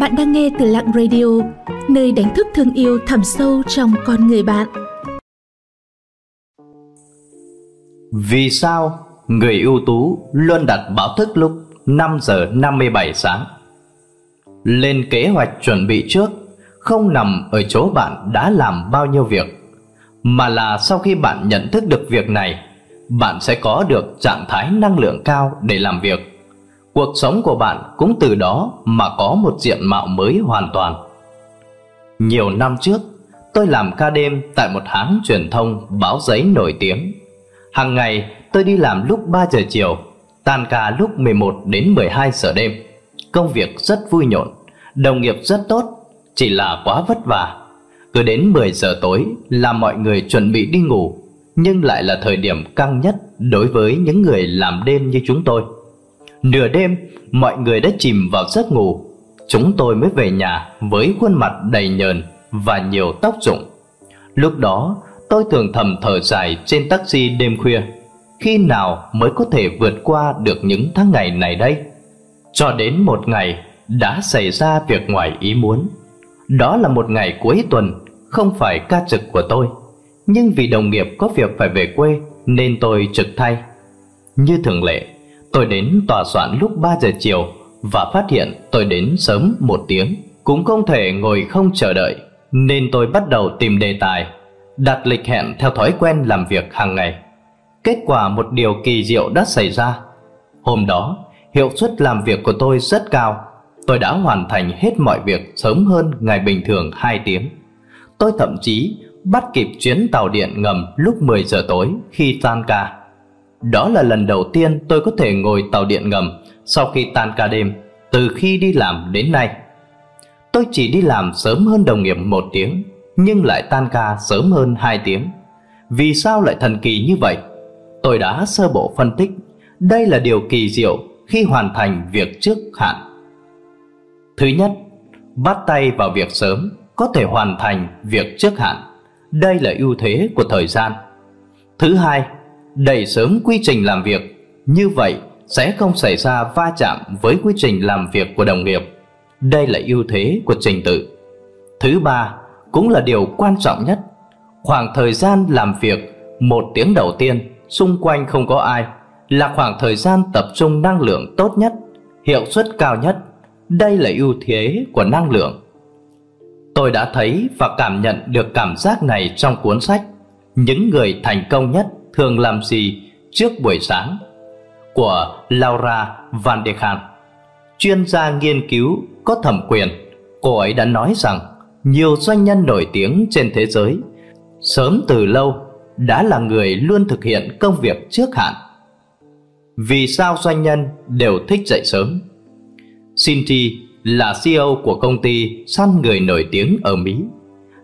Bạn đang nghe từ Lặng Radio, nơi đánh thức thương yêu thẳm sâu trong con người bạn. Vì sao người ưu tú luôn đặt báo thức lúc 5 giờ 57 sáng? Lên kế hoạch chuẩn bị trước không nằm ở chỗ bạn đã làm bao nhiêu việc mà là sau khi bạn nhận thức được việc này bạn sẽ có được trạng thái năng lượng cao để làm việc cuộc sống của bạn cũng từ đó mà có một diện mạo mới hoàn toàn. Nhiều năm trước, tôi làm ca đêm tại một hãng truyền thông báo giấy nổi tiếng. Hàng ngày, tôi đi làm lúc 3 giờ chiều, tan ca lúc 11 đến 12 giờ đêm. Công việc rất vui nhộn, đồng nghiệp rất tốt, chỉ là quá vất vả. Cứ đến 10 giờ tối là mọi người chuẩn bị đi ngủ, Nhưng lại là thời điểm căng nhất đối với những người làm đêm như chúng tôi. Nửa đêm mọi người đã chìm vào giấc ngủ. Chúng tôi mới về nhà với khuôn mặt đầy nhờn và nhiều tóc rụng Lúc đó tôi thường thầm thở dài trên taxi đêm khuya. Khi nào mới có thể vượt qua được những tháng ngày này đây? Cho đến một ngày đã xảy ra việc ngoài ý muốn. Đó là một ngày cuối tuần, không phải ca trực của tôi. Nhưng vì đồng nghiệp có việc phải về quê nên tôi trực thay. Như thường lệ, tôi đến tòa soạn lúc 3 giờ chiều và phát hiện tôi đến sớm một tiếng. Cũng không thể ngồi không chờ đợi nên tôi bắt đầu tìm đề tài, đặt lịch hẹn theo thói quen làm việc hàng ngày. Kết quả một điều kỳ diệu đã xảy ra. Hôm đó, hiệu suất làm việc của tôi rất cao tôi đã hoàn thành hết mọi việc sớm hơn ngày bình thường 2 tiếng. Tôi thậm chí bắt kịp chuyến tàu điện ngầm lúc 10 giờ tối khi tan ca. Đó là lần đầu tiên tôi có thể ngồi tàu điện ngầm sau khi tan ca đêm từ khi đi làm đến nay. Tôi chỉ đi làm sớm hơn đồng nghiệp một tiếng nhưng lại tan ca sớm hơn 2 tiếng. Vì sao lại thần kỳ như vậy? Tôi đã sơ bộ phân tích đây là điều kỳ diệu khi hoàn thành việc trước hạn Thứ nhất, bắt tay vào việc sớm có thể hoàn thành việc trước hạn. Đây là ưu thế của thời gian. Thứ hai, đẩy sớm quy trình làm việc, như vậy sẽ không xảy ra va chạm với quy trình làm việc của đồng nghiệp. Đây là ưu thế của trình tự. Thứ ba, cũng là điều quan trọng nhất, khoảng thời gian làm việc một tiếng đầu tiên xung quanh không có ai là khoảng thời gian tập trung năng lượng tốt nhất, hiệu suất cao nhất đây là ưu thế của năng lượng. Tôi đã thấy và cảm nhận được cảm giác này trong cuốn sách Những người thành công nhất thường làm gì trước buổi sáng của Laura Van de Khan. Chuyên gia nghiên cứu có thẩm quyền, cô ấy đã nói rằng nhiều doanh nhân nổi tiếng trên thế giới sớm từ lâu đã là người luôn thực hiện công việc trước hạn. Vì sao doanh nhân đều thích dậy sớm? cindy là CEO của công ty săn người nổi tiếng ở Mỹ.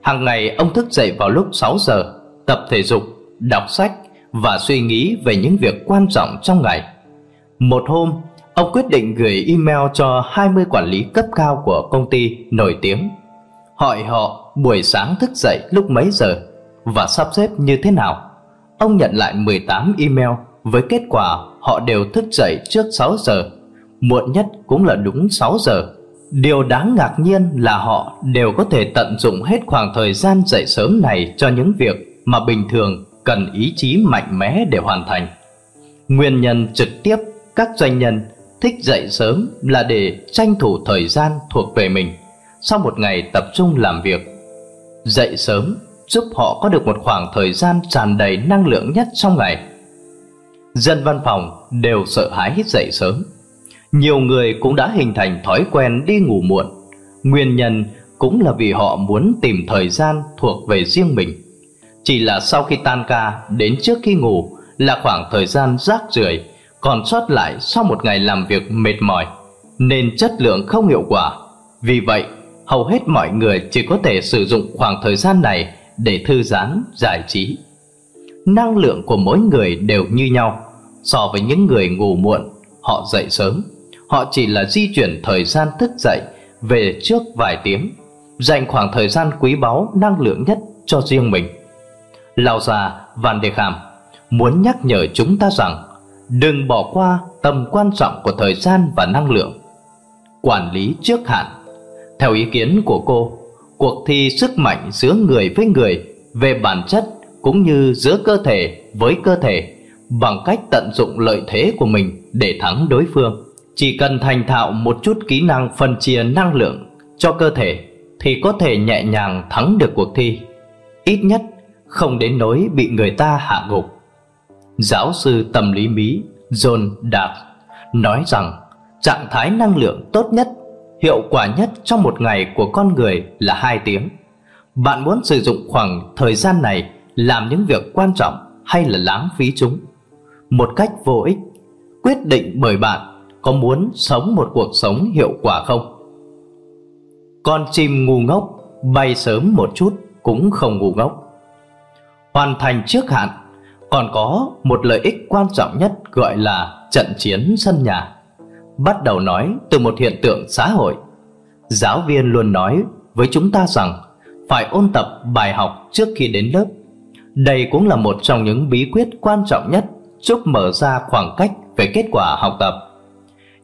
Hàng ngày ông thức dậy vào lúc 6 giờ, tập thể dục, đọc sách và suy nghĩ về những việc quan trọng trong ngày. Một hôm, ông quyết định gửi email cho 20 quản lý cấp cao của công ty nổi tiếng. Hỏi họ buổi sáng thức dậy lúc mấy giờ và sắp xếp như thế nào. Ông nhận lại 18 email với kết quả họ đều thức dậy trước 6 giờ muộn nhất cũng là đúng 6 giờ. Điều đáng ngạc nhiên là họ đều có thể tận dụng hết khoảng thời gian dậy sớm này cho những việc mà bình thường cần ý chí mạnh mẽ để hoàn thành. Nguyên nhân trực tiếp các doanh nhân thích dậy sớm là để tranh thủ thời gian thuộc về mình, sau một ngày tập trung làm việc. Dậy sớm giúp họ có được một khoảng thời gian tràn đầy năng lượng nhất trong ngày. Dân văn phòng đều sợ hãi dậy sớm nhiều người cũng đã hình thành thói quen đi ngủ muộn. Nguyên nhân cũng là vì họ muốn tìm thời gian thuộc về riêng mình. Chỉ là sau khi tan ca đến trước khi ngủ là khoảng thời gian rác rưởi còn sót lại sau một ngày làm việc mệt mỏi nên chất lượng không hiệu quả. Vì vậy, hầu hết mọi người chỉ có thể sử dụng khoảng thời gian này để thư giãn, giải trí. Năng lượng của mỗi người đều như nhau. So với những người ngủ muộn, họ dậy sớm Họ chỉ là di chuyển thời gian thức dậy về trước vài tiếng, dành khoảng thời gian quý báu năng lượng nhất cho riêng mình. Lao già Van de Kham muốn nhắc nhở chúng ta rằng đừng bỏ qua tầm quan trọng của thời gian và năng lượng. Quản lý trước hạn Theo ý kiến của cô, cuộc thi sức mạnh giữa người với người về bản chất cũng như giữa cơ thể với cơ thể bằng cách tận dụng lợi thế của mình để thắng đối phương. Chỉ cần thành thạo một chút kỹ năng phân chia năng lượng cho cơ thể thì có thể nhẹ nhàng thắng được cuộc thi. Ít nhất không đến nỗi bị người ta hạ gục. Giáo sư tâm lý Mỹ John Dart nói rằng trạng thái năng lượng tốt nhất, hiệu quả nhất trong một ngày của con người là 2 tiếng. Bạn muốn sử dụng khoảng thời gian này làm những việc quan trọng hay là lãng phí chúng? Một cách vô ích, quyết định bởi bạn có muốn sống một cuộc sống hiệu quả không? Con chim ngu ngốc bay sớm một chút cũng không ngu ngốc. Hoàn thành trước hạn còn có một lợi ích quan trọng nhất gọi là trận chiến sân nhà. Bắt đầu nói từ một hiện tượng xã hội. Giáo viên luôn nói với chúng ta rằng phải ôn tập bài học trước khi đến lớp. Đây cũng là một trong những bí quyết quan trọng nhất giúp mở ra khoảng cách về kết quả học tập.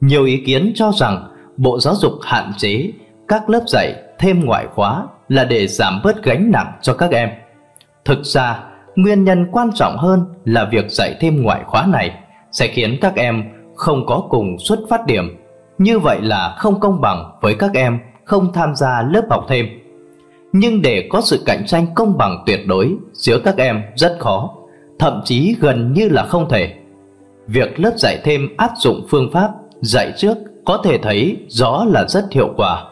Nhiều ý kiến cho rằng Bộ Giáo dục hạn chế các lớp dạy thêm ngoại khóa là để giảm bớt gánh nặng cho các em. Thực ra, nguyên nhân quan trọng hơn là việc dạy thêm ngoại khóa này sẽ khiến các em không có cùng xuất phát điểm. Như vậy là không công bằng với các em không tham gia lớp học thêm. Nhưng để có sự cạnh tranh công bằng tuyệt đối giữa các em rất khó, thậm chí gần như là không thể. Việc lớp dạy thêm áp dụng phương pháp dạy trước có thể thấy rõ là rất hiệu quả.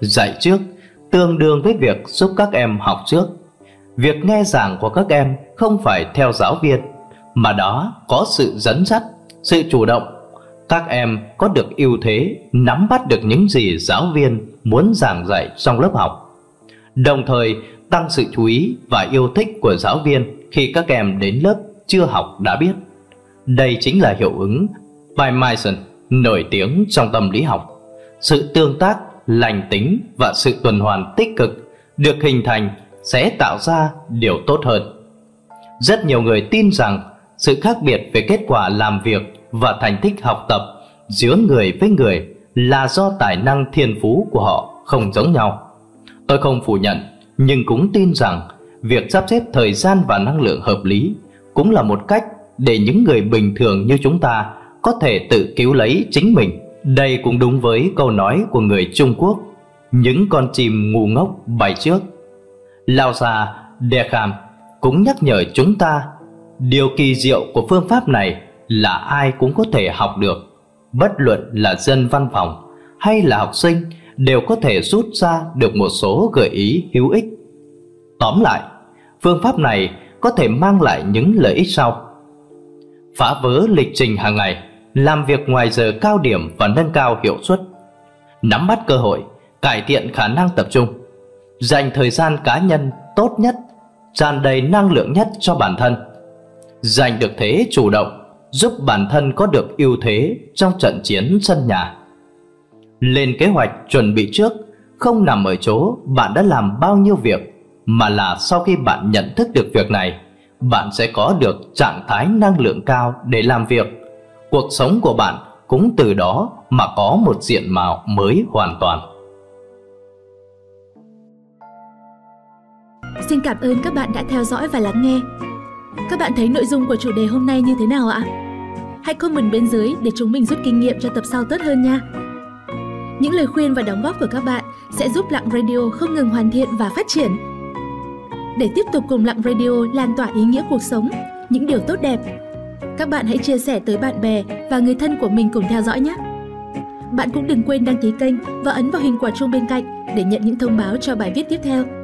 Dạy trước tương đương với việc giúp các em học trước. Việc nghe giảng của các em không phải theo giáo viên, mà đó có sự dẫn dắt, sự chủ động. Các em có được ưu thế nắm bắt được những gì giáo viên muốn giảng dạy trong lớp học. Đồng thời tăng sự chú ý và yêu thích của giáo viên khi các em đến lớp chưa học đã biết. Đây chính là hiệu ứng by Myson nổi tiếng trong tâm lý học. Sự tương tác lành tính và sự tuần hoàn tích cực được hình thành sẽ tạo ra điều tốt hơn. Rất nhiều người tin rằng sự khác biệt về kết quả làm việc và thành tích học tập giữa người với người là do tài năng thiên phú của họ không giống nhau. Tôi không phủ nhận, nhưng cũng tin rằng việc sắp xếp thời gian và năng lượng hợp lý cũng là một cách để những người bình thường như chúng ta có thể tự cứu lấy chính mình đây cũng đúng với câu nói của người Trung Quốc Những con chim ngu ngốc bay trước Lao già Dekham cũng nhắc nhở chúng ta Điều kỳ diệu của phương pháp này là ai cũng có thể học được. Bất luận là dân văn phòng hay là học sinh Đều có thể rút ra được một số gợi ý hữu ích. Tóm lại, phương pháp này có thể mang lại những lợi ích sau. Phá vỡ lịch trình hàng ngày làm việc ngoài giờ cao điểm và nâng cao hiệu suất, nắm bắt cơ hội, cải thiện khả năng tập trung, dành thời gian cá nhân tốt nhất, tràn đầy năng lượng nhất cho bản thân, giành được thế chủ động, giúp bản thân có được ưu thế trong trận chiến sân nhà. Lên kế hoạch chuẩn bị trước không nằm ở chỗ bạn đã làm bao nhiêu việc mà là sau khi bạn nhận thức được việc này bạn sẽ có được trạng thái năng lượng cao để làm việc cuộc sống của bạn cũng từ đó mà có một diện mạo mới hoàn toàn. Xin cảm ơn các bạn đã theo dõi và lắng nghe. Các bạn thấy nội dung của chủ đề hôm nay như thế nào ạ? Hãy comment bên dưới để chúng mình rút kinh nghiệm cho tập sau tốt hơn nha. Những lời khuyên và đóng góp của các bạn sẽ giúp Lặng Radio không ngừng hoàn thiện và phát triển. Để tiếp tục cùng Lặng Radio lan tỏa ý nghĩa cuộc sống, những điều tốt đẹp các bạn hãy chia sẻ tới bạn bè và người thân của mình cùng theo dõi nhé. Bạn cũng đừng quên đăng ký kênh và ấn vào hình quả chuông bên cạnh để nhận những thông báo cho bài viết tiếp theo.